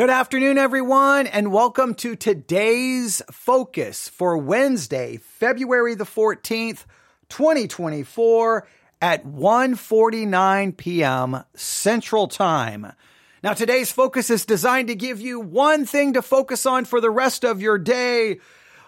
Good afternoon, everyone, and welcome to today's focus for Wednesday, February the 14th, 2024 at 1:49 p.m. Central Time. Now today's focus is designed to give you one thing to focus on for the rest of your day,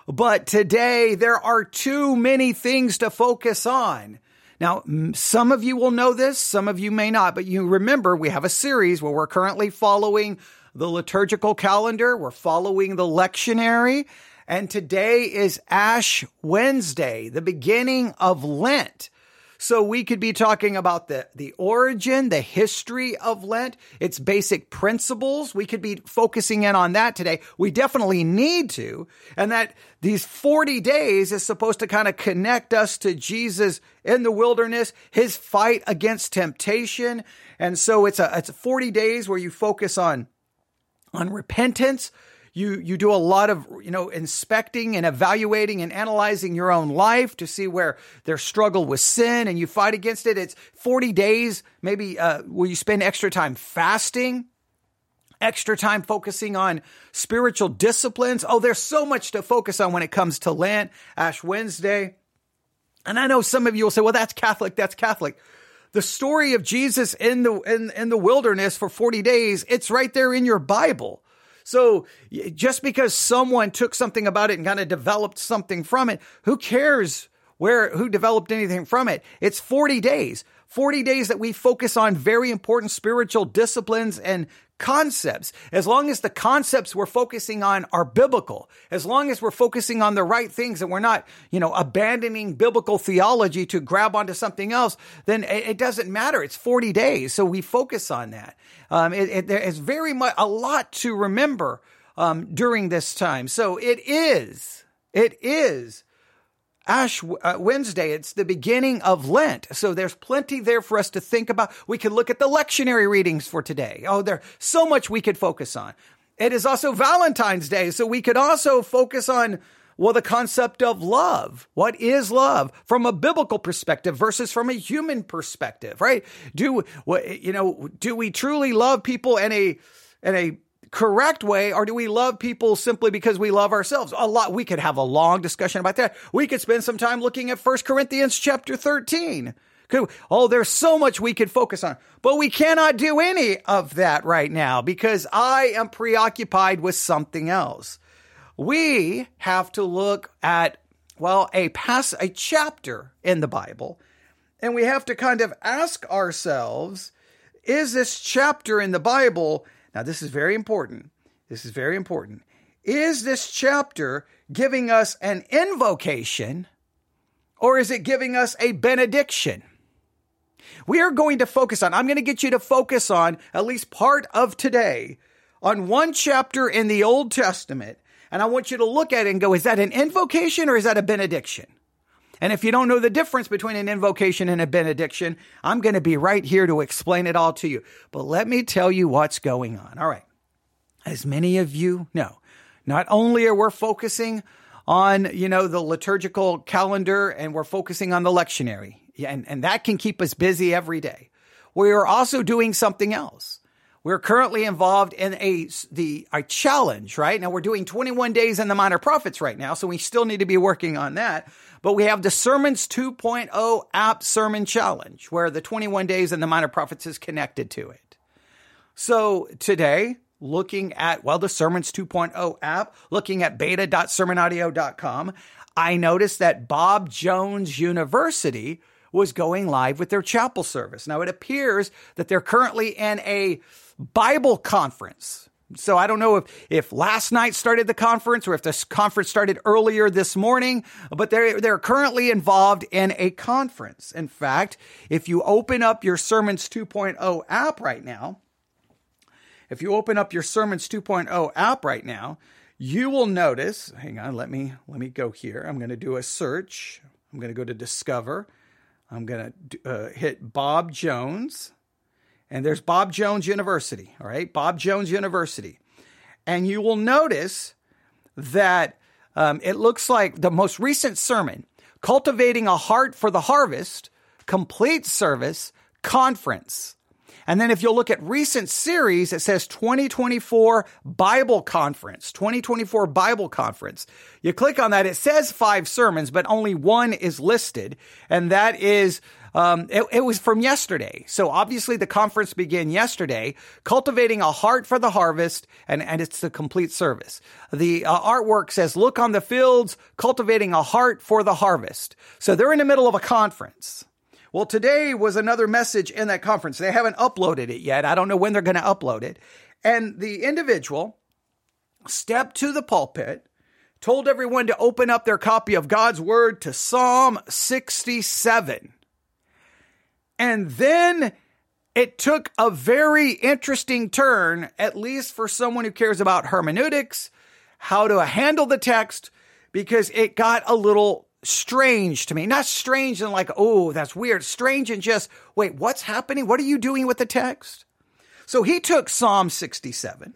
but today there are too many things to focus on. Now, some of you will know this, some of you may not, but you remember we have a series where we're currently following the liturgical calendar. We're following the lectionary. And today is Ash Wednesday, the beginning of Lent. So we could be talking about the, the origin, the history of Lent, its basic principles. We could be focusing in on that today. We definitely need to. And that these 40 days is supposed to kind of connect us to Jesus in the wilderness, his fight against temptation. And so it's a, it's 40 days where you focus on on repentance. You, you do a lot of, you know, inspecting and evaluating and analyzing your own life to see where there's struggle with sin and you fight against it. It's 40 days, maybe, uh, where you spend extra time fasting, extra time focusing on spiritual disciplines. Oh, there's so much to focus on when it comes to Lent, Ash Wednesday. And I know some of you will say, well, that's Catholic, that's Catholic the story of Jesus in the in, in the wilderness for 40 days, it's right there in your Bible. So just because someone took something about it and kind of developed something from it, who cares where who developed anything from it? It's 40 days. 40 days that we focus on very important spiritual disciplines and concepts. As long as the concepts we're focusing on are biblical, as long as we're focusing on the right things and we're not, you know, abandoning biblical theology to grab onto something else, then it, doesn't matter. It's 40 days. So we focus on that. Um, it, it, there is very much a lot to remember um, during this time. So it is, it is Ash uh, Wednesday, it's the beginning of Lent. So there's plenty there for us to think about. We could look at the lectionary readings for today. Oh, there's so much we could focus on. It is also Valentine's Day. So we could also focus on, well, the concept of love. What is love from a biblical perspective versus from a human perspective, right? Do, you know, do we truly love people in a, in a correct way or do we love people simply because we love ourselves? A lot. We could have a long discussion about that. We could spend some time looking at 1 Corinthians chapter 13. Oh, there's so much we could focus on, but we cannot do any of that right now because I am preoccupied with something else. We have to look at, well, a pass, a chapter in the Bible, and we have to kind of ask ourselves, is this chapter in the Bible now, this is very important. This is very important. Is this chapter giving us an invocation or is it giving us a benediction? We are going to focus on, I'm going to get you to focus on at least part of today on one chapter in the Old Testament. And I want you to look at it and go, is that an invocation or is that a benediction? And if you don't know the difference between an invocation and a benediction, I'm going to be right here to explain it all to you. But let me tell you what's going on. All right. As many of you know, not only are we focusing on, you know, the liturgical calendar and we're focusing on the lectionary, and, and that can keep us busy every day. We are also doing something else. We're currently involved in a the a challenge, right? Now we're doing 21 days in the minor prophets right now, so we still need to be working on that. But we have the Sermons 2.0 app sermon challenge where the 21 days in the minor prophets is connected to it. So today, looking at well the Sermons 2.0 app, looking at beta.sermonaudio.com, I noticed that Bob Jones University was going live with their chapel service. Now it appears that they're currently in a Bible conference. So I don't know if, if last night started the conference or if this conference started earlier this morning, but they're, they're currently involved in a conference. In fact, if you open up your Sermons 2.0 app right now, if you open up your Sermons 2.0 app right now, you will notice, hang on, let me, let me go here. I'm going to do a search. I'm going to go to discover. I'm going to uh, hit Bob Jones and there's Bob Jones University, all right? Bob Jones University. And you will notice that um, it looks like the most recent sermon, Cultivating a Heart for the Harvest, Complete Service Conference. And then if you'll look at recent series, it says 2024 Bible Conference, 2024 Bible Conference. You click on that, it says five sermons, but only one is listed. And that is um, it, it, was from yesterday. So obviously the conference began yesterday, cultivating a heart for the harvest, and, and it's the complete service. The uh, artwork says, look on the fields, cultivating a heart for the harvest. So they're in the middle of a conference. Well, today was another message in that conference. They haven't uploaded it yet. I don't know when they're going to upload it. And the individual stepped to the pulpit, told everyone to open up their copy of God's word to Psalm 67. And then it took a very interesting turn, at least for someone who cares about hermeneutics, how to handle the text, because it got a little strange to me. Not strange and like, oh, that's weird. Strange and just, wait, what's happening? What are you doing with the text? So he took Psalm 67.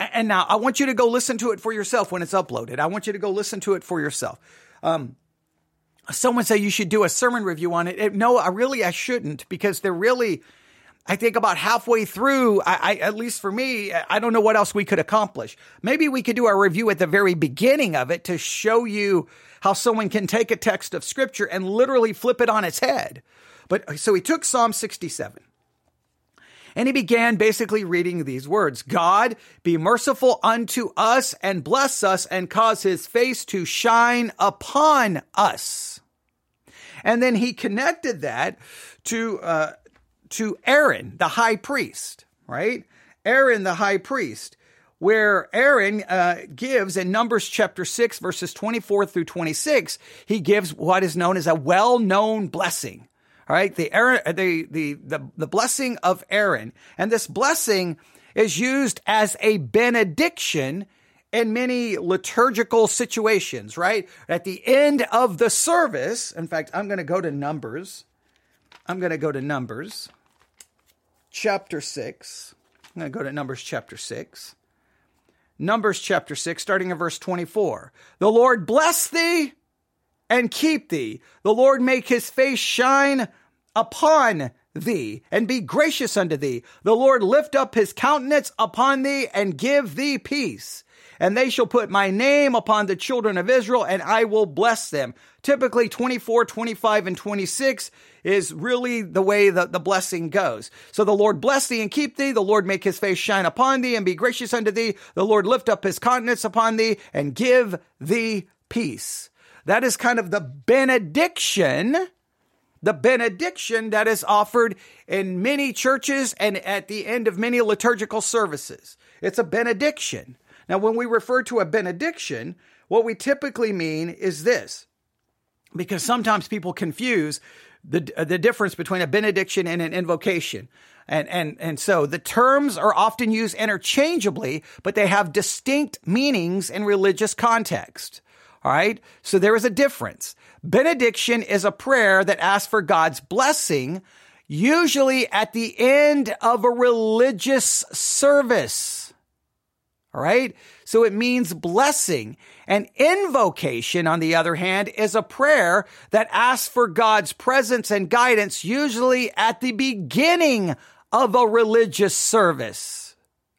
And now I want you to go listen to it for yourself when it's uploaded. I want you to go listen to it for yourself. Um, someone say you should do a sermon review on it. No, I really I shouldn't because they're really I think about halfway through, I, I, at least for me, I don't know what else we could accomplish. Maybe we could do a review at the very beginning of it to show you how someone can take a text of scripture and literally flip it on its head. But so he took Psalm 67 and he began basically reading these words God, be merciful unto us and bless us and cause his face to shine upon us. And then he connected that to, uh, to Aaron, the high priest, right? Aaron, the high priest, where Aaron uh, gives in Numbers chapter 6, verses 24 through 26, he gives what is known as a well known blessing. All right, the, Aaron, the, the, the, the blessing of Aaron. And this blessing is used as a benediction in many liturgical situations, right? At the end of the service, in fact, I'm going to go to Numbers. I'm going to go to Numbers chapter 6. I'm going to go to Numbers chapter 6. Numbers chapter 6, starting in verse 24. The Lord bless thee and keep thee. The Lord make his face shine upon thee and be gracious unto thee. The Lord lift up his countenance upon thee and give thee peace and they shall put my name upon the children of Israel, and I will bless them. Typically 24, 25, and 26 is really the way that the blessing goes. So the Lord bless thee and keep thee. The Lord make his face shine upon thee and be gracious unto thee. The Lord lift up his countenance upon thee and give thee peace. That is kind of the benediction the benediction that is offered in many churches and at the end of many liturgical services. It's a benediction. Now, when we refer to a benediction, what we typically mean is this, because sometimes people confuse the, uh, the difference between a benediction and an invocation. And, and, and so the terms are often used interchangeably, but they have distinct meanings in religious context. All right. So there is a difference. Benediction is a prayer that asks for God's blessing, usually at the end of a religious service. All right. So it means blessing. And invocation, on the other hand, is a prayer that asks for God's presence and guidance, usually at the beginning of a religious service.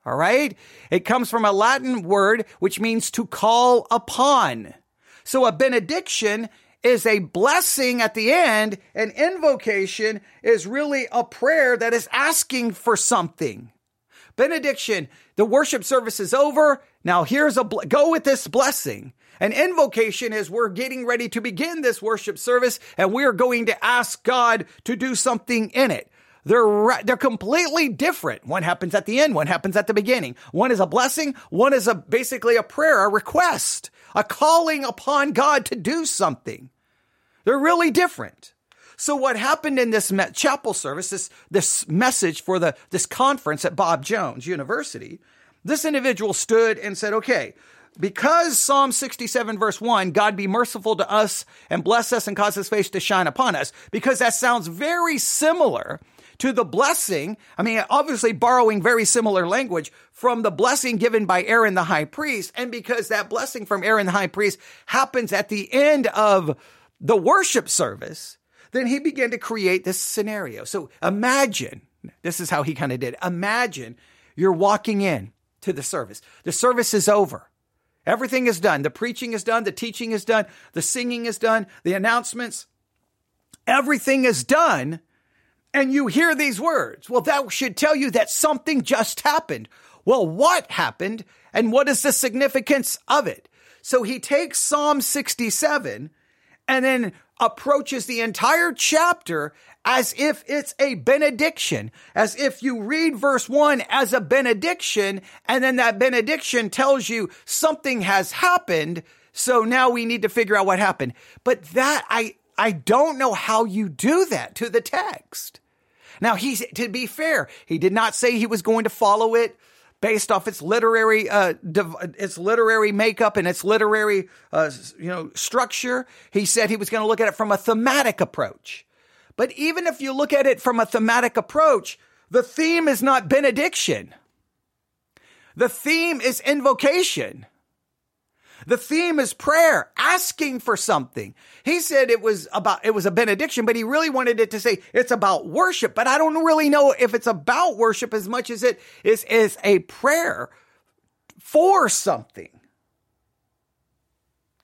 All right. It comes from a Latin word, which means to call upon. So a benediction is a blessing at the end. An invocation is really a prayer that is asking for something benediction. The worship service is over. Now here's a, go with this blessing. An invocation is we're getting ready to begin this worship service and we're going to ask God to do something in it. They're, they're completely different. One happens at the end, one happens at the beginning. One is a blessing, one is a basically a prayer, a request, a calling upon God to do something. They're really different. So what happened in this chapel service, this, this message for the, this conference at Bob Jones University, this individual stood and said, okay, because Psalm 67 verse 1, God be merciful to us and bless us and cause his face to shine upon us, because that sounds very similar to the blessing. I mean, obviously borrowing very similar language from the blessing given by Aaron the high priest. And because that blessing from Aaron the high priest happens at the end of the worship service, then he began to create this scenario. So imagine, This is how he kind of did. Imagine you're walking in to the service. The service is over. Everything is done. The preaching is done. The teaching is done. The singing is done. The announcements. Everything is done. And you hear these words. Well, that should tell you that something just happened. Well, what happened? And what is the significance of it? So he takes Psalm 67 and then approaches the entire chapter as if it's a benediction, as if you read verse one as a benediction, and then that benediction tells you something has happened. So now we need to figure out what happened. But that I, I don't know how you do that to the text. Now he's, to be fair, he did not say he was going to follow it based off its literary uh, its literary makeup and its literary uh, you know structure. He said he was going to look at it from a thematic approach. But even if you look at it from a thematic approach, the theme is not benediction. The theme is invocation. The theme is prayer, asking for something. He said it was about, it was a benediction, but he really wanted it to say it's about worship. But I don't really know if it's about worship as much as it is, is a prayer for something.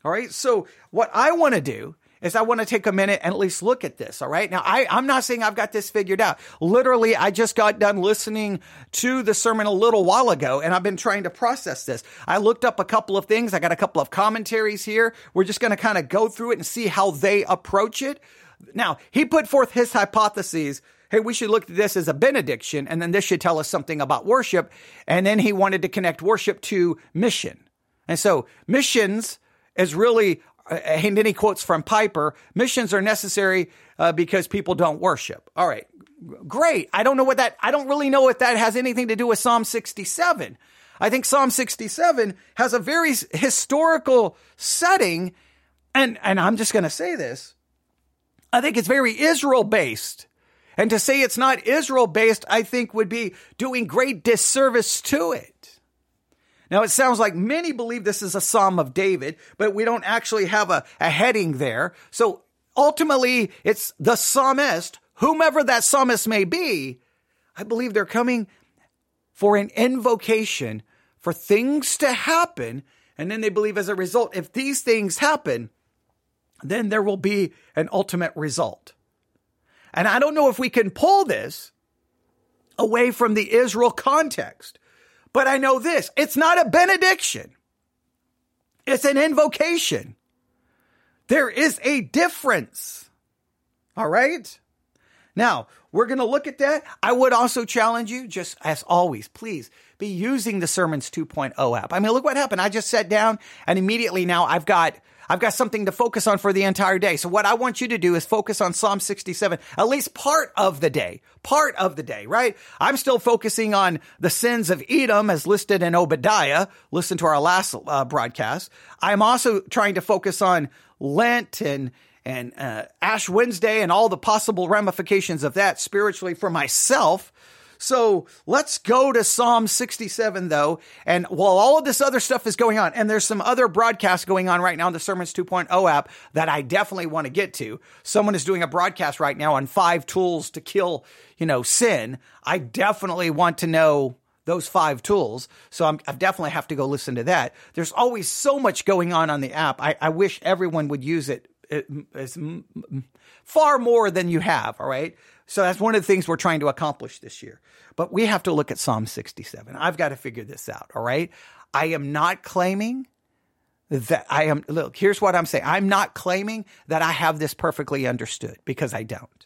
All right. So what I want to do is I want to take a minute and at least look at this. All right. Now, I, I'm not saying I've got this figured out. Literally, I just got done listening to the sermon a little while ago and I've been trying to process this. I looked up a couple of things. I got a couple of commentaries here. We're just going to kind of go through it and see how they approach it. Now, he put forth his hypotheses hey, we should look at this as a benediction, and then this should tell us something about worship. And then he wanted to connect worship to mission. And so missions is really and then he quotes from Piper missions are necessary uh, because people don't worship. All right, great. I don't know what that, I don't really know if that has anything to do with Psalm 67. I think Psalm 67 has a very historical setting. And, and I'm just going to say this. I think it's very Israel based. And to say it's not Israel based, I think would be doing great disservice to it. Now, it sounds like many believe this is a Psalm of David, but we don't actually have a, a heading there. So ultimately, it's the psalmist, whomever that psalmist may be. I believe they're coming for an invocation for things to happen. And then they believe as a result, if these things happen, then there will be an ultimate result. And I don't know if we can pull this away from the Israel context. But I know this it's not a benediction, it's an invocation. There is a difference. All right? Now, we're going to look at that. I would also challenge you, just as always, please be using the Sermons 2.0 app. I mean, look what happened. I just sat down and immediately now I've got I've got something to focus on for the entire day. So what I want you to do is focus on Psalm 67, at least part of the day, part of the day, right? I'm still focusing on the sins of Edom as listed in Obadiah. Listen to our last uh, broadcast. I'm also trying to focus on Lent and and uh, Ash Wednesday and all the possible ramifications of that spiritually for myself. So let's go to Psalm 67 though. And while all of this other stuff is going on, and there's some other broadcasts going on right now on the Sermons 2.0 app that I definitely want to get to. Someone is doing a broadcast right now on five tools to kill, you know, sin. I definitely want to know those five tools. So I'm, I definitely have to go listen to that. There's always so much going on on the app. I, I wish everyone would use it as far more than you have. All right. So that's one of the things we're trying to accomplish this year. But we have to look at Psalm 67. I've got to figure this out. All right. I am not claiming that I am, look, here's what I'm saying. I'm not claiming that I have this perfectly understood because I don't.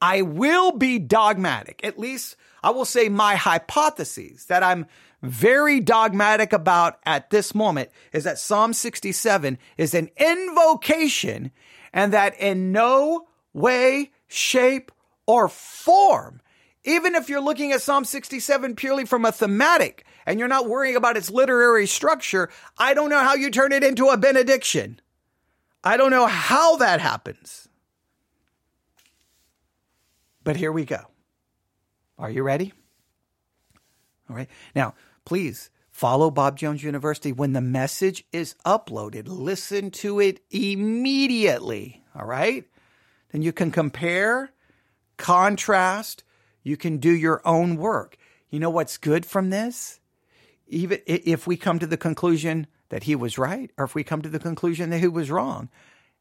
I will be dogmatic. At least I will say my hypotheses that I'm very dogmatic about at this moment is that Psalm 67 is an invocation and that in no way, shape, or form. Even if you're looking at Psalm 67 purely from a thematic and you're not worrying about its literary structure, I don't know how you turn it into a benediction. I don't know how that happens. But here we go. Are you ready? All right. Now, please follow Bob Jones University. When the message is uploaded, listen to it immediately. All right. Then you can compare contrast. You can do your own work. You know what's good from this? Even if we come to the conclusion that he was right or if we come to the conclusion that he was wrong,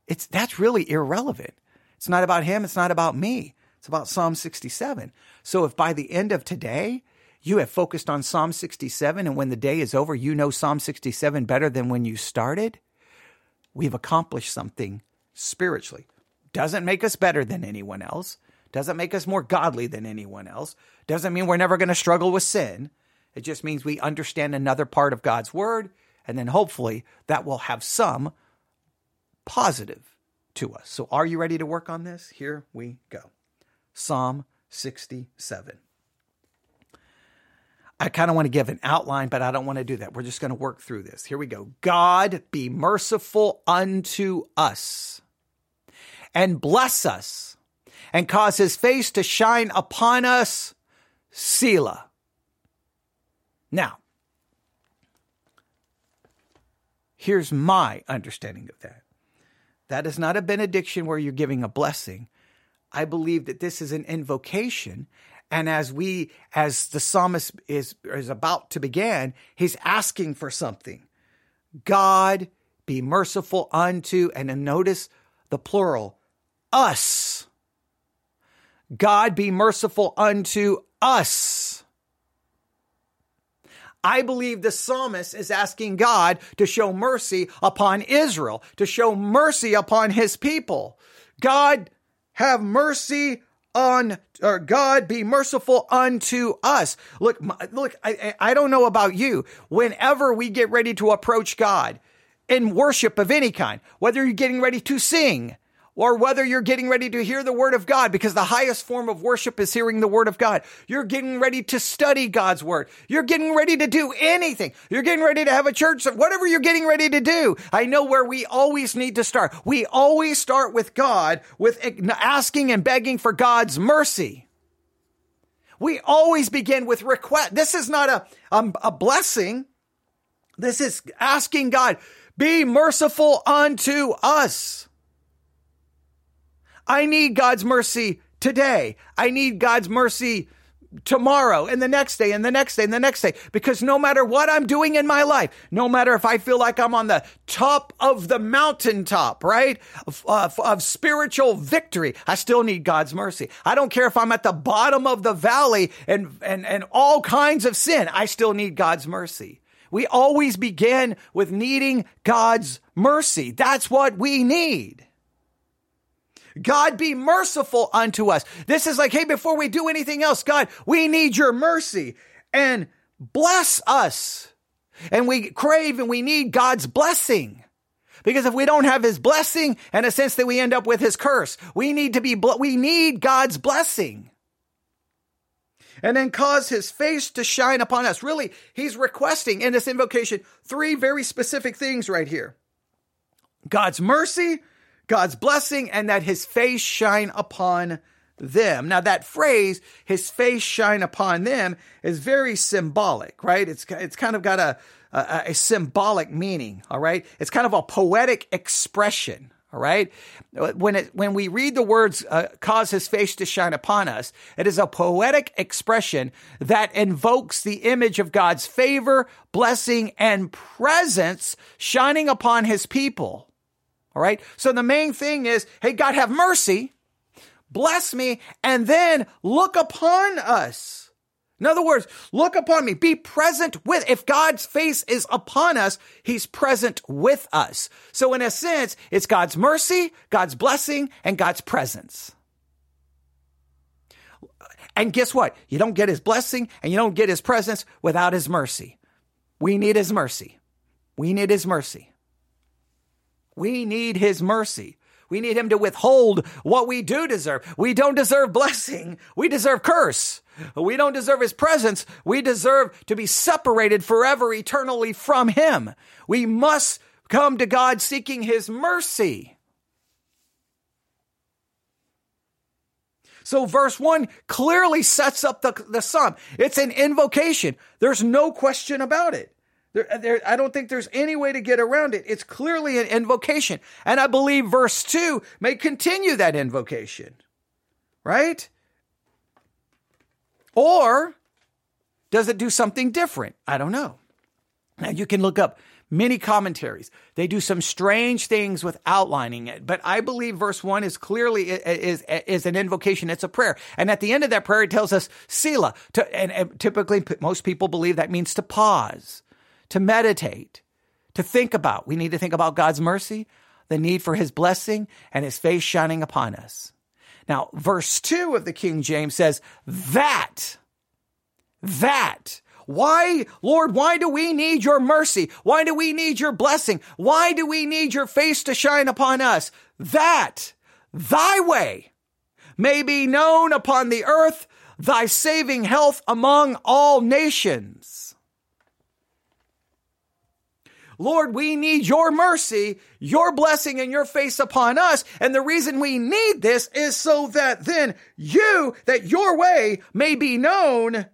it's that's really irrelevant. It's not about him, it's not about me. It's about Psalm 67. So if by the end of today you have focused on Psalm 67 and when the day is over you know Psalm 67 better than when you started, we've accomplished something spiritually. Doesn't make us better than anyone else. Doesn't make us more godly than anyone else. Doesn't mean we're never going to struggle with sin. It just means we understand another part of God's word. And then hopefully that will have some positive to us. So are you ready to work on this? Here we go. Psalm 67. I kind of want to give an outline, but I don't want to do that. We're just going to work through this. Here we go. God be merciful unto us and bless us and cause his face to shine upon us. Selah. Now, here's my understanding of that. That is not a benediction where you're giving a blessing. I believe that this is an invocation. And as we, as the psalmist is, is about to begin, he's asking for something. God be merciful unto, and notice the plural, us. God be merciful unto us. I believe the psalmist is asking God to show mercy upon Israel, to show mercy upon his people. God, have mercy on, or God be merciful unto us. Look, look, I, I don't know about you. Whenever we get ready to approach God in worship of any kind, whether you're getting ready to sing, or whether you're getting ready to hear the word of God, because the highest form of worship is hearing the word of God. You're getting ready to study God's word. You're getting ready to do anything. You're getting ready to have a church, whatever you're getting ready to do. I know where we always need to start. We always start with God, with asking and begging for God's mercy. We always begin with request. This is not a, um, a blessing. This is asking God, be merciful unto us. I need God's mercy today. I need God's mercy tomorrow and the next day and the next day and the next day because no matter what I'm doing in my life, no matter if I feel like I'm on the top of the mountaintop, right, of, uh, of, spiritual victory, I still need God's mercy. I don't care if I'm at the bottom of the valley and, and, and all kinds of sin, I still need God's mercy. We always begin with needing God's mercy. That's what we need. God be merciful unto us. This is like, hey, before we do anything else, God, we need your mercy and bless us. And we crave and we need God's blessing. Because if we don't have his blessing, in a sense that we end up with his curse, we need to be, we need God's blessing. And then cause his face to shine upon us. Really, he's requesting in this invocation three very specific things right here. God's mercy, God's blessing and that his face shine upon them. Now that phrase, his face shine upon them is very symbolic, right? It's, it's kind of got a, a, a symbolic meaning. All right. It's kind of a poetic expression. All right. When it, when we read the words, uh, cause his face to shine upon us, it is a poetic expression that invokes the image of God's favor, blessing, and presence shining upon his people. All right. So the main thing is, hey, God, have mercy, bless me, and then look upon us. In other words, look upon me, be present with. If God's face is upon us, he's present with us. So in a sense, it's God's mercy, God's blessing, and God's presence. And guess what? You don't get his blessing and you don't get his presence without his mercy. We need his mercy. We need his mercy. We need his mercy. We need him to withhold what we do deserve. We don't deserve blessing. We deserve curse. We don't deserve his presence. We deserve to be separated forever eternally from him. We must come to God seeking his mercy. So verse one clearly sets up the, the psalm. It's an invocation. There's no question about it. There, uh, there, I don't think there's any way to get around it. It's clearly an invocation. And I believe verse 2 may continue that invocation. Right? Or does it do something different? I don't know. Now you can look up many commentaries. They do some strange things with outlining it, but I believe verse one is clearly is is an invocation. It's a prayer, and at the end of that prayer, it tells us and, and typically, most people believe that means to pause, to meditate, to think about. We need to think about God's mercy, the need for His blessing, and His face shining upon us. Now, verse two of the King James says that that why, Lord, why do we need your mercy? Why do we need your blessing? Why do we need your face to shine upon us? That thy way may be known upon the earth, thy saving health among all nations. Lord, we need your mercy, your blessing, and your face upon us. And the reason we need this is so that then you, that your way may be known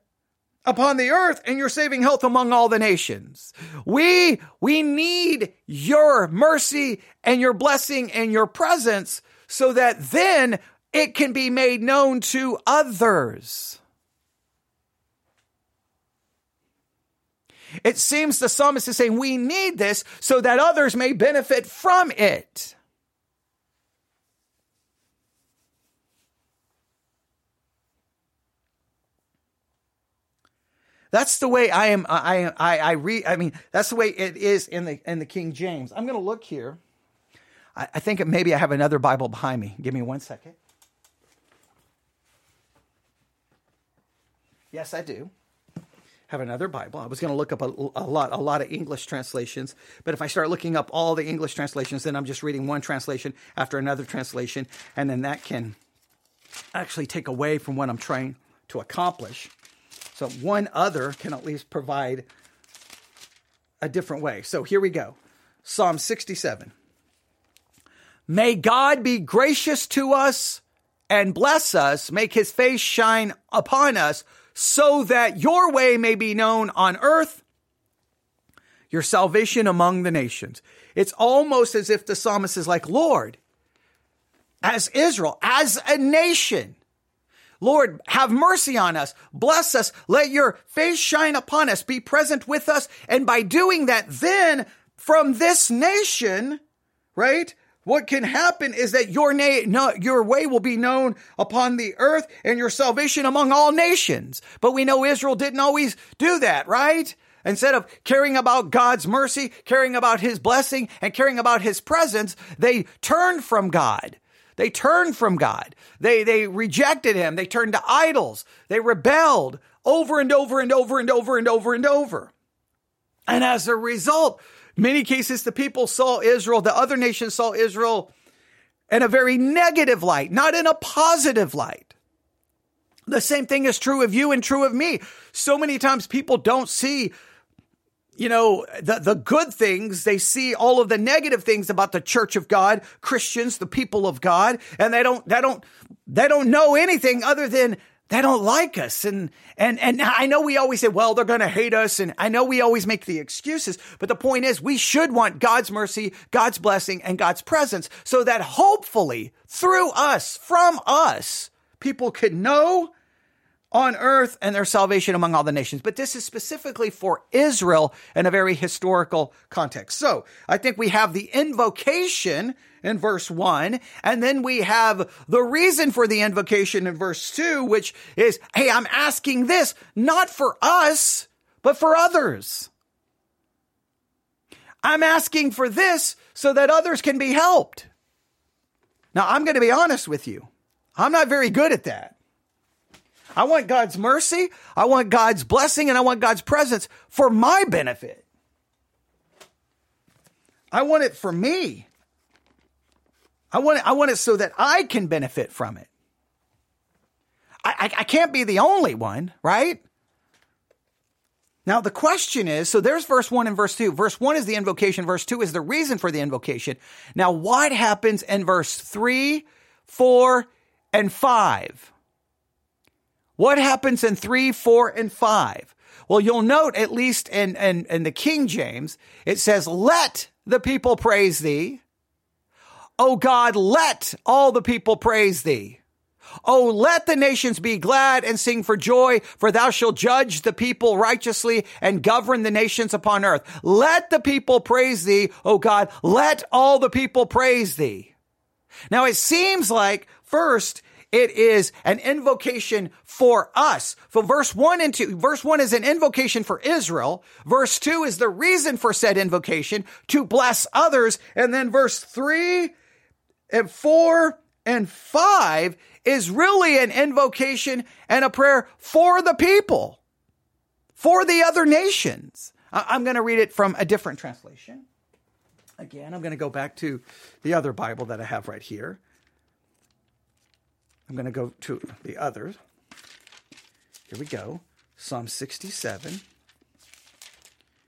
upon the earth and your saving health among all the nations. We, we need your mercy and your blessing and your presence so that then it can be made known to others. It seems the psalmist is saying we need this so that others may benefit from it. That's the way I am. I I I read. I mean, that's the way it is in the in the King James. I'm going to look here. I, I think maybe I have another Bible behind me. Give me one second. Yes, I do have another Bible. I was going to look up a, a, lot, a lot of English translations, but if I start looking up all the English translations, then I'm just reading one translation after another translation, and then that can actually take away from what I'm trying to accomplish. So one other can at least provide a different way. So here we go Psalm 67. May God be gracious to us and bless us, make his face shine upon us, so that your way may be known on earth, your salvation among the nations. It's almost as if the psalmist is like, Lord, as Israel, as a nation, Lord, have mercy on us. Bless us. Let your face shine upon us. Be present with us. And by doing that, then from this nation, right? What can happen is that your na- no, your way will be known upon the earth and your salvation among all nations. But we know Israel didn't always do that, right? Instead of caring about God's mercy, caring about his blessing, and caring about his presence, they turned from God. They turned from God. They, they rejected him. They turned to idols. They rebelled over and over and over and over and over and over. And as a result, many cases the people saw Israel, the other nations saw Israel in a very negative light, not in a positive light. The same thing is true of you and true of me. So many times people don't see you know, the, the good things, they see all of the negative things about the church of God, Christians, the people of God, and they don't, they don't, they don't know anything other than they don't like us. And, and, and I know we always say, well, they're going to hate us. And I know we always make the excuses, but the point is we should want God's mercy, God's blessing, and God's presence so that hopefully through us, from us, people could know on earth and their salvation among all the nations. But this is specifically for Israel in a very historical context. So I think we have the invocation in verse one, and then we have the reason for the invocation in verse two, which is, Hey, I'm asking this not for us, but for others. I'm asking for this so that others can be helped. Now, I'm going to be honest with you. I'm not very good at that. I want God's mercy. I want God's blessing and I want God's presence for my benefit. I want it for me. I want it, I want it so that I can benefit from it. I, I, I can't be the only one, right? Now, the question is so there's verse 1 and verse 2. Verse 1 is the invocation, verse 2 is the reason for the invocation. Now, what happens in verse 3, 4, and 5? What happens in three, four, and five? Well, you'll note, at least in, in, in the King James, it says, let the people praise thee. Oh God, let all the people praise thee. Oh, let the nations be glad and sing for joy, for thou shalt judge the people righteously and govern the nations upon earth. Let the people praise thee, O God. Let all the people praise thee. Now it seems like first it is an invocation for us. For verse one and two, verse one is an invocation for Israel. Verse two is the reason for said invocation to bless others. And then verse three and four and five is really an invocation and a prayer for the people, for the other nations. I'm going to read it from a different translation. Again, I'm going to go back to the other Bible that I have right here. I'm going to go to the others. Here we go. Psalm 67.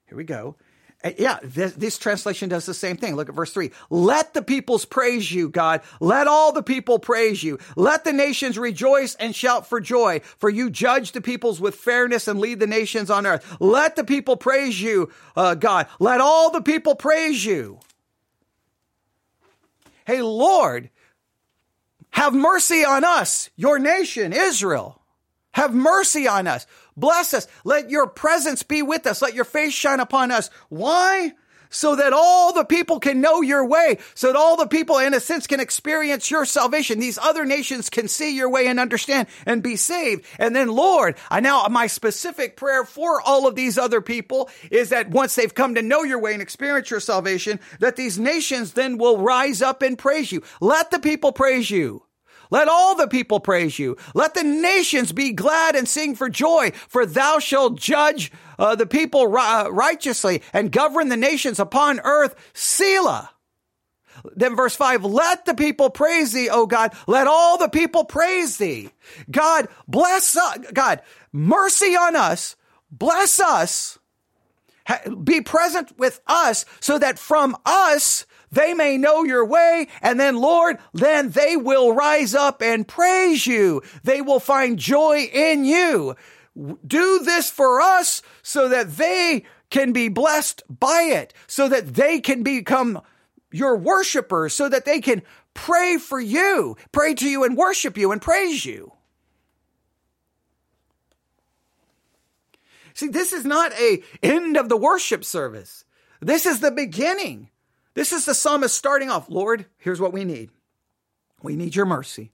Here we go. Uh, yeah, this, this, translation does the same thing. Look at verse three. Let the peoples praise you, God. Let all the people praise you. Let the nations rejoice and shout for joy, for you judge the peoples with fairness and lead the nations on earth. Let the people praise you, uh, God. Let all the people praise you. Hey, Lord, have mercy on us, your nation, Israel. Have mercy on us. Bless us. Let your presence be with us. Let your face shine upon us. Why? So that all the people can know your way. So that all the people, in a sense, can experience your salvation. These other nations can see your way and understand and be saved. And then, Lord, I now, my specific prayer for all of these other people is that once they've come to know your way and experience your salvation, that these nations then will rise up and praise you. Let the people praise you. Let all the people praise you. Let the nations be glad and sing for joy, for thou shalt judge uh, the people righteously and govern the nations upon earth. Selah. Then verse five, let the people praise thee, O God. Let all the people praise thee. God, bless us. God, mercy on us. Bless us. Be present with us so that from us they may know your way. And then, Lord, then they will rise up and praise you. They will find joy in you. Do this for us so that they can be blessed by it, so that they can become your worshipers, so that they can pray for you, pray to you and worship you and praise you. See, this is not a end of the worship service. This is the beginning. This is the psalmist starting off Lord, here's what we need we need your mercy,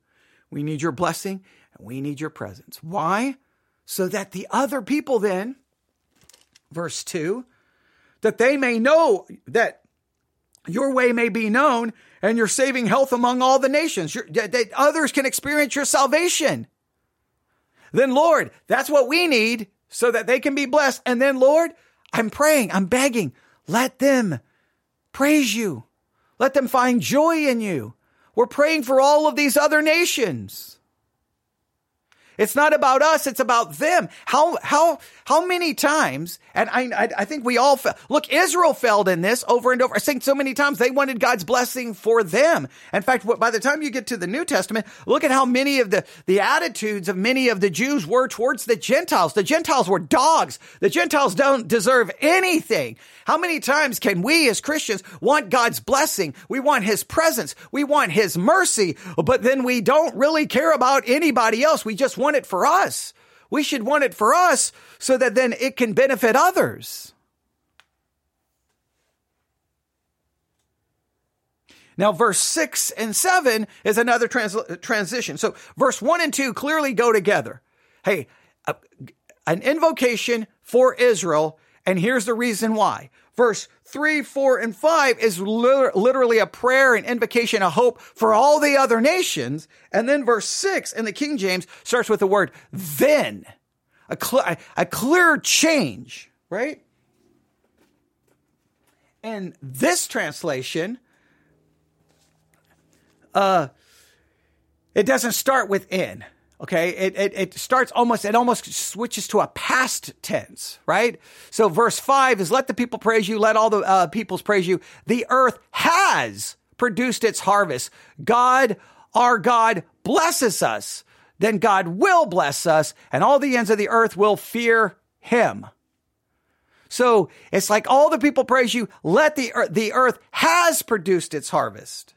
we need your blessing, and we need your presence. Why? So that the other people then, verse 2, that they may know that your way may be known and your saving health among all the nations, that others can experience your salvation. Then, Lord, that's what we need so that they can be blessed. And then, Lord, I'm praying, I'm begging, let them praise you. Let them find joy in you. We're praying for all of these other nations. It's not about us. It's about them. How, how, how many times, and I, I, I think we all, look, Israel failed in this over and over. I think so many times they wanted God's blessing for them. In fact, by the time you get to the New Testament, look at how many of the, the attitudes of many of the Jews were towards the Gentiles. The Gentiles were dogs. The Gentiles don't deserve anything. How many times can we as Christians want God's blessing? We want His presence. We want His mercy, but then we don't really care about anybody else. We just want want it for us. We should want it for us so that then it can benefit others. Now, verse 6 and 7 is another trans- transition. So, verse 1 and 2 clearly go together. Hey, a, an invocation for Israel, and here's the reason why. Verse 3, 4, and 5 is literally a prayer, an invocation, a hope for all the other nations. And then verse 6 in the King James starts with the word then. A, cl- a clear change, right? And this translation, uh, it doesn't start with in. Okay. It, it, it, starts almost, it almost switches to a past tense, right? So verse five is let the people praise you. Let all the uh, peoples praise you. The earth has produced its harvest. God, our God blesses us. Then God will bless us and all the ends of the earth will fear him. So it's like all the people praise you. Let the earth, the earth has produced its harvest.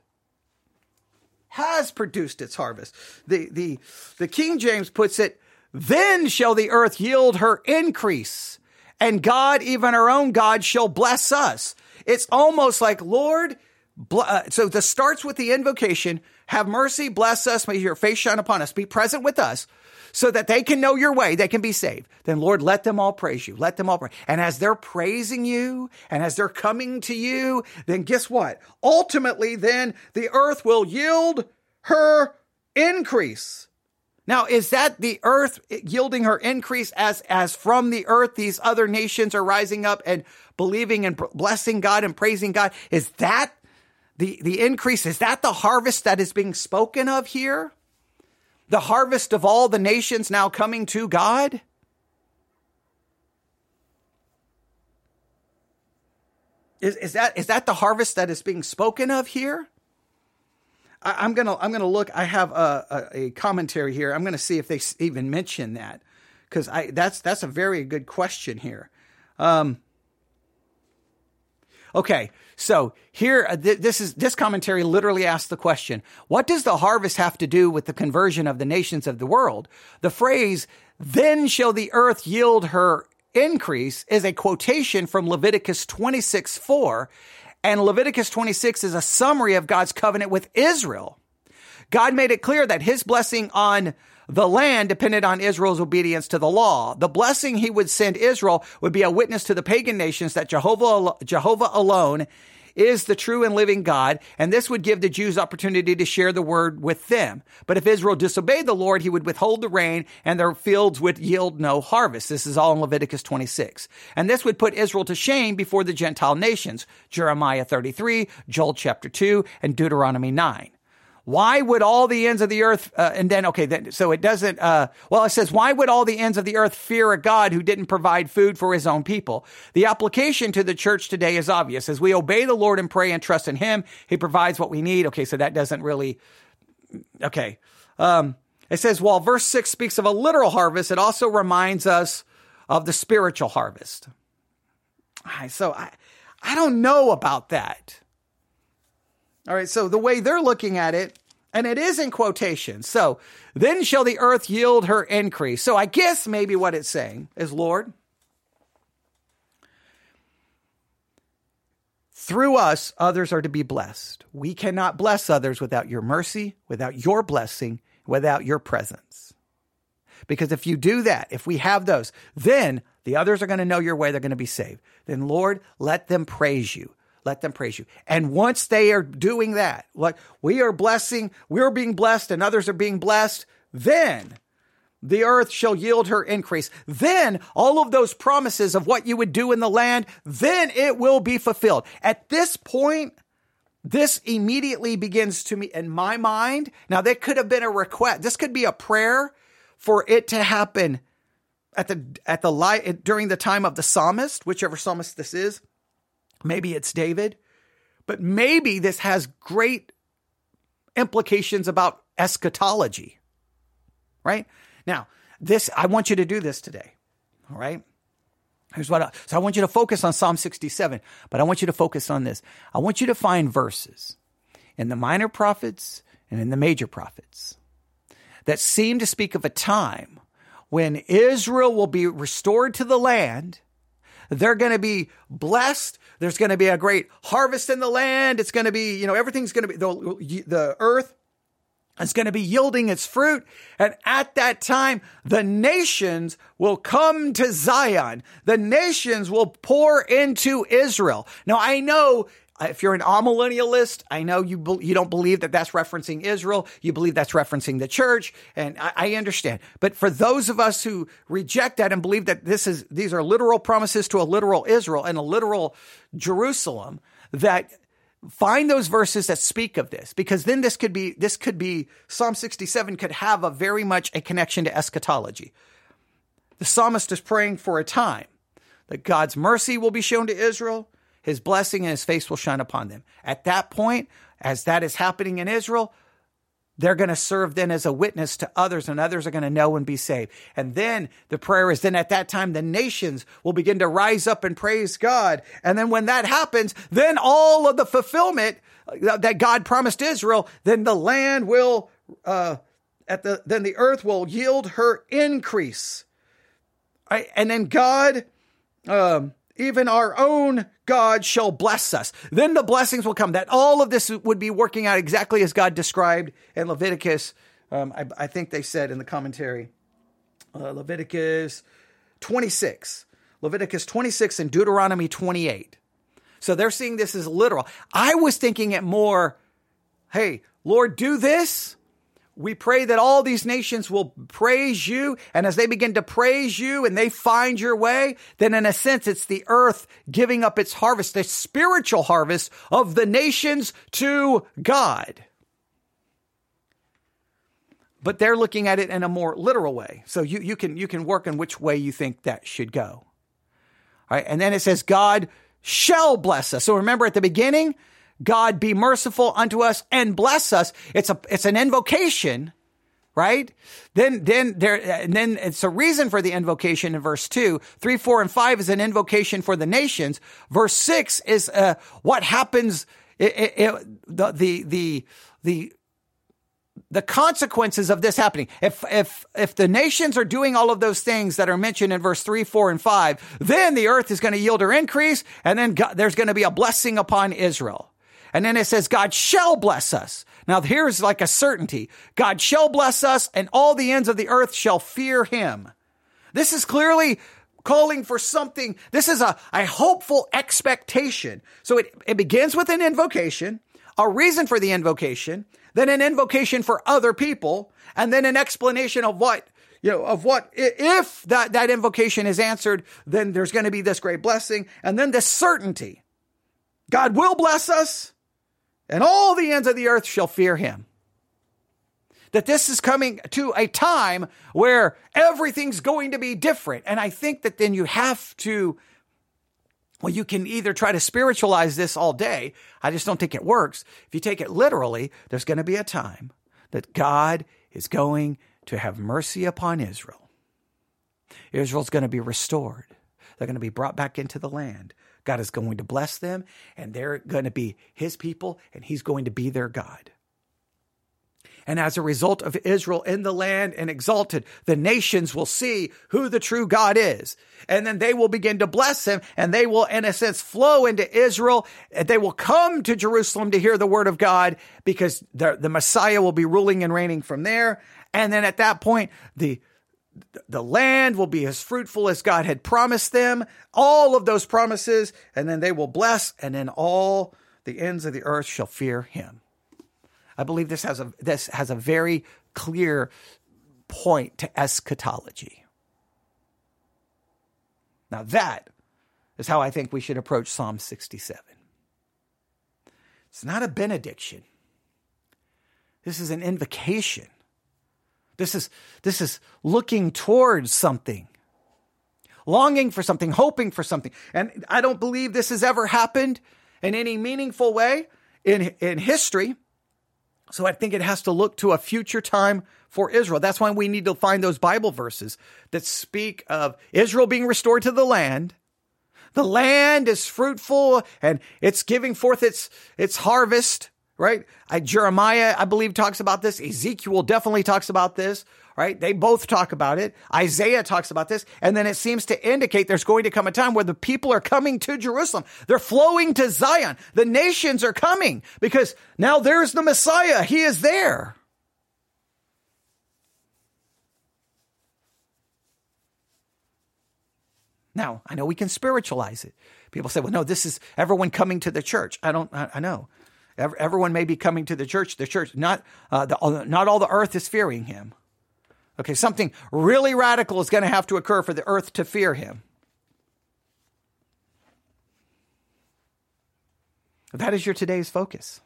Has produced its harvest. The, the, the King James puts it, then shall the earth yield her increase and God, even our own God, shall bless us. It's almost like, Lord, uh, so this starts with the invocation, have mercy, bless us, may your face shine upon us, be present with us so that they can know your way, they can be saved. Then Lord, let them all praise you. Let them all pray. And as they're praising you and as they're coming to you, then guess what? Ultimately, then the earth will yield her increase. Now, is that the earth yielding her increase as, as from the earth these other nations are rising up and believing and blessing God and praising God? Is that the, the increase? Is that the harvest that is being spoken of here? The harvest of all the nations now coming to God? Is, is that, is that the harvest that is being spoken of here? I, am gonna I'm gonna look. I have a, a, a commentary here. I'm gonna see if they even mention that because I that's that's a very good question here. Um, okay, so here uh, th- this is this commentary literally asks the question: What does the harvest have to do with the conversion of the nations of the world? The phrase "Then shall the earth yield her increase" is a quotation from Leviticus 26 4 and Leviticus 26 is a summary of God's covenant with Israel. God made it clear that his blessing on the land depended on Israel's obedience to the law. The blessing he would send Israel would be a witness to the pagan nations that Jehovah, Jehovah alone is the true and living God, and this would give the Jews opportunity to share the word with them. But if Israel disobeyed the Lord, he would withhold the rain and their fields would yield no harvest. This is all in Leviticus 26. And this would put Israel to shame before the Gentile nations. Jeremiah 33, Joel chapter 2, and Deuteronomy 9. Why would all the ends of the earth, uh, and then, okay, then, so it doesn't, uh, well, it says, why would all the ends of the earth fear a God who didn't provide food for his own people? The application to the church today is obvious. As we obey the Lord and pray and trust in him, he provides what we need. Okay, so that doesn't really, okay. Um, it says, while verse six speaks of a literal harvest, it also reminds us of the spiritual harvest. So I, I don't know about that. All right. So the way they're looking at it, and it is in quotation. So then shall the earth yield her increase. So I guess maybe what it's saying is, Lord, through us, others are to be blessed. We cannot bless others without your mercy, without your blessing, without your presence. Because if you do that, if we have those, then the others are going to know your way. They're going to be saved. Then, Lord, let them praise you. Let them praise you. And once they are doing that, like we are blessing, we're being blessed and others are being blessed, then the earth shall yield her increase. Then all of those promises of what you would do in the land, then it will be fulfilled. At this point, this immediately begins to me in my mind. Now, that could have been a request. This could be a prayer for it to happen at the, at the light during the time of the psalmist, whichever psalmist this is. Maybe it's David, but maybe this has great implications about eschatology, right? Now, this, I want you to do this today, all right? Here's what I, so I want you to focus on Psalm 67, but I want you to focus on this. I want you to find verses in the minor prophets and in the major prophets that seem to speak of a time when Israel will be restored to the land. They're going to be blessed there's going to be a great harvest in the land. It's going to be, you know, everything's going to be, the, the earth is going to be yielding its fruit. And at that time, the nations will come to Zion. The nations will pour into Israel. Now, I know if you're an amillennialist, I know you be, you don't believe that that's referencing Israel. You believe that's referencing the church, and I, I, understand. But for those of us who reject that and believe that this is these are literal promises to a literal Israel and a literal Jerusalem, that find those verses that speak of this, because then this could be this could be Psalm 67 could have a very much a connection to eschatology. The psalmist is praying for a time that God's mercy will be shown to Israel his blessing and his face will shine upon them. At that point, as that is happening in Israel, they're going to serve then as a witness to others and others are going to know and be saved. And then the prayer is then at that time, the nations will begin to rise up and praise God. And then when that happens, then all of the fulfillment that God promised Israel, then the land will, uh, at the, then the earth will yield her increase. Right? And then God, um, even our own God shall bless us. Then the blessings will come. That all of this would be working out exactly as God described in Leviticus. Um, I, I, think they said in the commentary, uh, Leviticus 26, Leviticus 26 and Deuteronomy 28. So they're seeing this as literal. I was thinking it more, hey, Lord, do this we pray that all these nations will praise you. And as they begin to praise you and they find your way, then in a sense, it's the earth giving up its harvest, the spiritual harvest of the nations to God. But they're looking at it in a more literal way. So you, you can, you can work in which way you think that should go. All right. And then it says, God shall bless us. So remember at the beginning, God be merciful unto us and bless us. It's a, it's an invocation, right? Then, then there, and then it's a reason for the invocation in verse two, three, four, and five is an invocation for the nations. Verse six is, uh, what happens, it, it, it, the, the, the, the, the consequences of this happening. If, if, if the nations are doing all of those things that are mentioned in verse three, four, and five, then the earth is going to yield her increase and then God, there's going to be a blessing upon Israel. And then it says, God shall bless us. Now here's like a certainty. God shall bless us and all the ends of the earth shall fear him. This is clearly calling for something. This is a, a hopeful expectation. So it, it begins with an invocation, a reason for the invocation, then an invocation for other people, and then an explanation of what you know, of what, if that, that invocation is answered, then there's going to be this great blessing. And then this certainty. God will bless us and all the ends of the earth shall fear him. That this is coming to a time where everything's going to be different. And I think that then you have to, well, you can either try to spiritualize this all day. I just don't think it works. If you take it literally, there's going to be a time that God is going to have mercy upon Israel. Israel's going to be restored. They're going to be brought back into the land. God is going to bless them, and they're going to be his people, and he's going to be their God. And as a result of Israel in the land and exalted, the nations will see who the true God is. And then they will begin to bless him and they will, in a sense, flow into Israel. And they will come to Jerusalem to hear the word of God because the, the Messiah will be ruling and reigning from there. And then at that point, the the land will be as fruitful as God had promised them, all of those promises, and then they will bless, and then all the ends of the earth shall fear him. I believe this has a this has a very clear point to eschatology. Now that is how I think we should approach Psalm 67. It's not a benediction. This is an invocation this is, this is looking towards something, longing for something, hoping for something. And I don't believe this has ever happened in any meaningful way in, in history. So I think it has to look to a future time for Israel. That's why we need to find those Bible verses that speak of Israel being restored to the land. The land is fruitful and it's giving forth its, its harvest right? I, Jeremiah, I believe, talks about this. Ezekiel definitely talks about this, right? They both talk about it. Isaiah talks about this. And then it seems to indicate there's going to come a time where the people are coming to Jerusalem. They're flowing to Zion. The nations are coming because now there's the Messiah. He is there. Now, I know we can spiritualize it. People say, well, no, this is everyone coming to the church. I don't, I, I know. Everyone may be coming to the church. The church, not uh, the, not all the earth is fearing him. Okay, something really radical is going to have to occur for the earth to fear him. That is your today's focus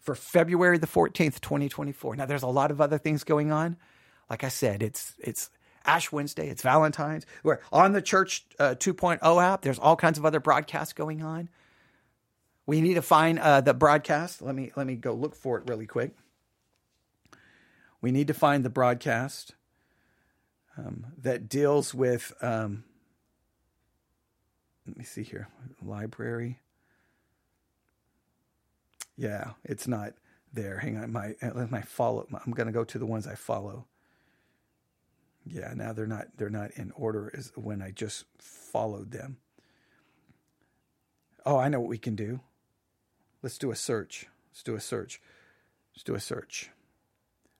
for February the 14th, 2024. Now there's a lot of other things going on. Like I said, it's it's Ash Wednesday, it's Valentine's. We're on the church uh, 2.0 app. There's all kinds of other broadcasts going on. We need to find uh, the broadcast. Let me let me go look for it really quick. We need to find the broadcast um, that deals with. Um, let me see here. Library. Yeah, it's not there. Hang on, my my follow. I'm to go to the ones I follow. Yeah, now they're not they're not in order as when I just followed them. Oh, I know what we can do. Let's do a search. Let's do a search. Let's do a search.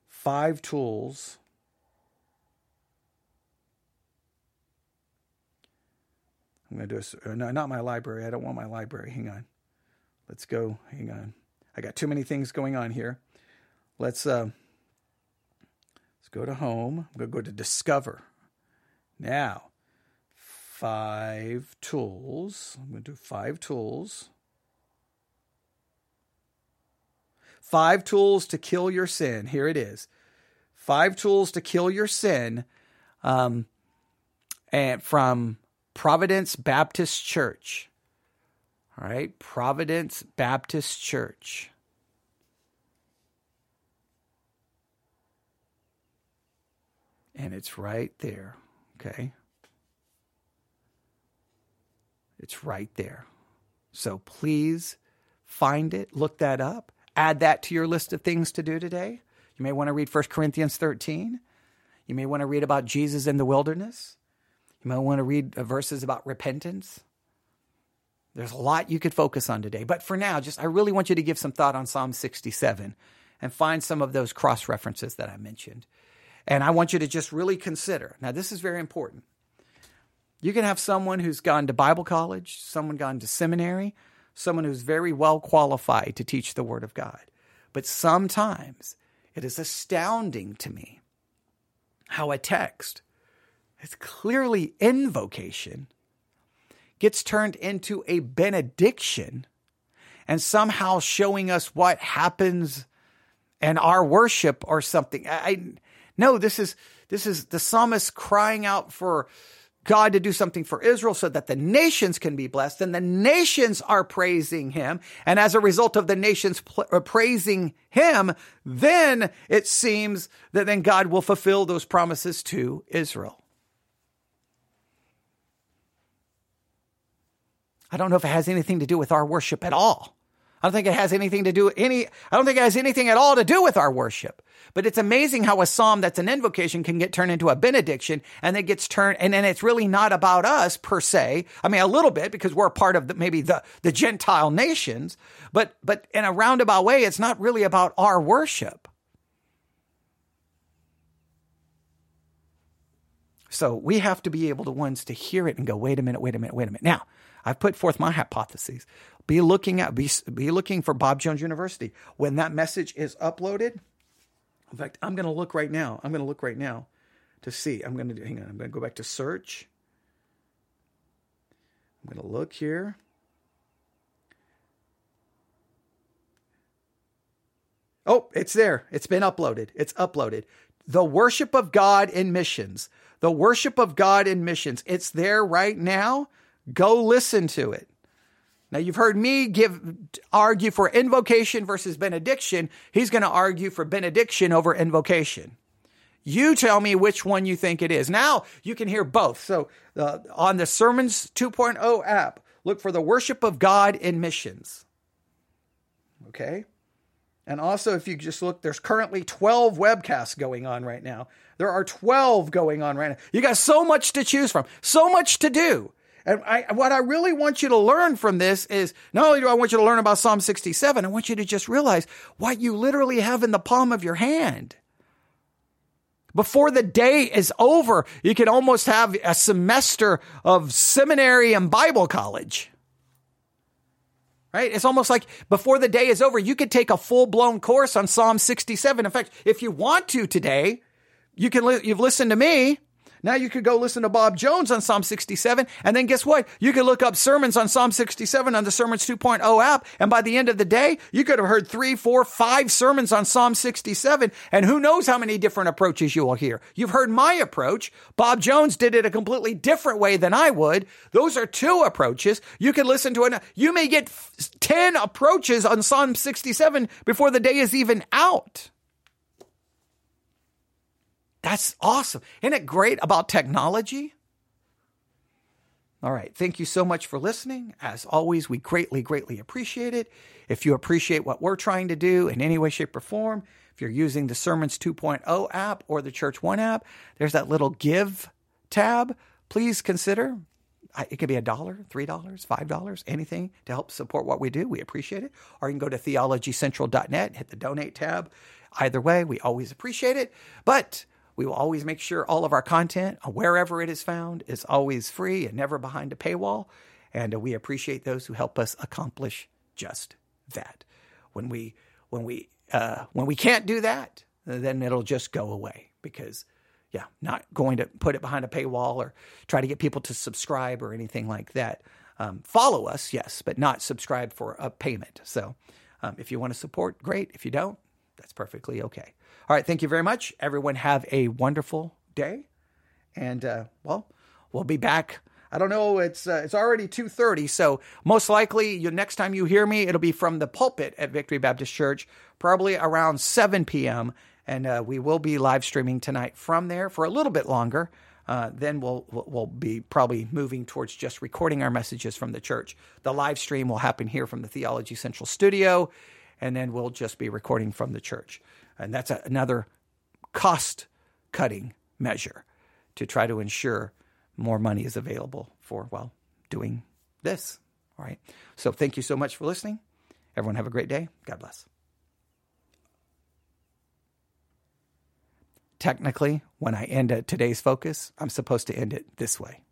Five tools. I'm going to do a, uh, no, not my library. I don't want my library. Hang on. Let's go. Hang on. I got too many things going on here. Let's uh, let's go to home. I'm going to go to discover. Now, five tools. I'm going to do five tools. Five tools to kill your sin. Here it is. Five tools to kill your sin. Um, and from Providence Baptist Church. All right, Providence Baptist Church. And it's right there. Okay. It's right there. So please find it, look that up, add that to your list of things to do today. You may want to read 1 Corinthians 13. You may want to read about Jesus in the wilderness. You might want to read verses about repentance. There's a lot you could focus on today. But for now, just I really want you to give some thought on Psalm 67 and find some of those cross references that I mentioned. And I want you to just really consider. Now, this is very important. You can have someone who's gone to Bible college, someone gone to seminary, someone who's very well qualified to teach the Word of God. But sometimes it is astounding to me how a text that's clearly invocation gets turned into a benediction and somehow showing us what happens in our worship or something. I, no, this is this is the psalmist crying out for God to do something for Israel so that the nations can be blessed. And the nations are praising him. And as a result of the nations uh, praising him, then it seems that then God will fulfill those promises to Israel. I don't know if it has anything to do with our worship at all. I don't think it has anything to do any I don't think it has anything at all to do with our worship. But it's amazing how a psalm that's an invocation can get turned into a benediction and it gets turned and then it's really not about us per se. I mean a little bit because we're a part of the, maybe the the Gentile nations, but but in a roundabout way it's not really about our worship. So we have to be able to ones to hear it and go, wait a minute, wait a minute, wait a minute. Now, I've put forth my hypotheses. Be looking at be, be looking for Bob Jones University when that message is uploaded. In fact, I'm going to look right now. I'm going to look right now to see. I'm going to hang on. I'm going to go back to search. I'm going to look here. Oh, it's there. It's been uploaded. It's uploaded. The worship of God in missions. The worship of God in missions. It's there right now. Go listen to it. Now you've heard me give argue for invocation versus benediction. He's going to argue for benediction over invocation. You tell me which one you think it is. Now you can hear both. So uh, on the Sermons 2.0 app, look for the worship of God in missions. Okay? And also, if you just look, there's currently 12 webcasts going on right now. There are 12 going on right now. You got so much to choose from, so much to do. And I, what I really want you to learn from this is not only do I want you to learn about Psalm 67, I want you to just realize what you literally have in the palm of your hand. Before the day is over, you can almost have a semester of seminary and Bible college. Right? It's almost like before the day is over, you could take a full blown course on Psalm 67. In fact, if you want to today, you can, li- you've listened to me. Now you could go listen to Bob Jones on Psalm 67. And then guess what? You could look up sermons on Psalm 67 on the Sermons 2.0 app. And by the end of the day, you could have heard three, four, five sermons on Psalm 67. And who knows how many different approaches you will hear. You've heard my approach. Bob Jones did it a completely different way than I would. Those are two approaches. You could listen to it. You may get 10 approaches on Psalm 67 before the day is even out. That's awesome. Isn't it great about technology? All right. Thank you so much for listening. As always, we greatly, greatly appreciate it. If you appreciate what we're trying to do in any way, shape, or form, if you're using the Sermons 2.0 app or the Church One app, there's that little give tab. Please consider. It could be a dollar, three dollars, five dollars, anything to help support what we do. We appreciate it. Or you can go to theologycentral.net, hit the donate tab. Either way, we always appreciate it. But we will always make sure all of our content, wherever it is found, is always free and never behind a paywall. And we appreciate those who help us accomplish just that. When we when we uh, when we can't do that, then it'll just go away because yeah, not going to put it behind a paywall or try to get people to subscribe or anything like that. Um, follow us, yes, but not subscribe for a payment. So um, if you want to support, great. If you don't, that's perfectly okay. All right. Thank you very much. Everyone have a wonderful day. And, uh, well, we'll be back. I don't know. It's uh, it's already two thirty, so most likely, you, next time you hear me, it'll be from the pulpit at Victory Baptist Church, probably around seven p.m. And uh, we will be live streaming tonight from there for a little bit longer. Uh, then we'll we'll be probably moving towards just recording our messages from the church. The live stream will happen here from the Theology Central studio, and then we'll just be recording from the church. And that's a, another cost cutting measure to try to ensure more money is available for, well, doing this. All right. So thank you so much for listening. Everyone have a great day. God bless. Technically, when I end today's focus, I'm supposed to end it this way.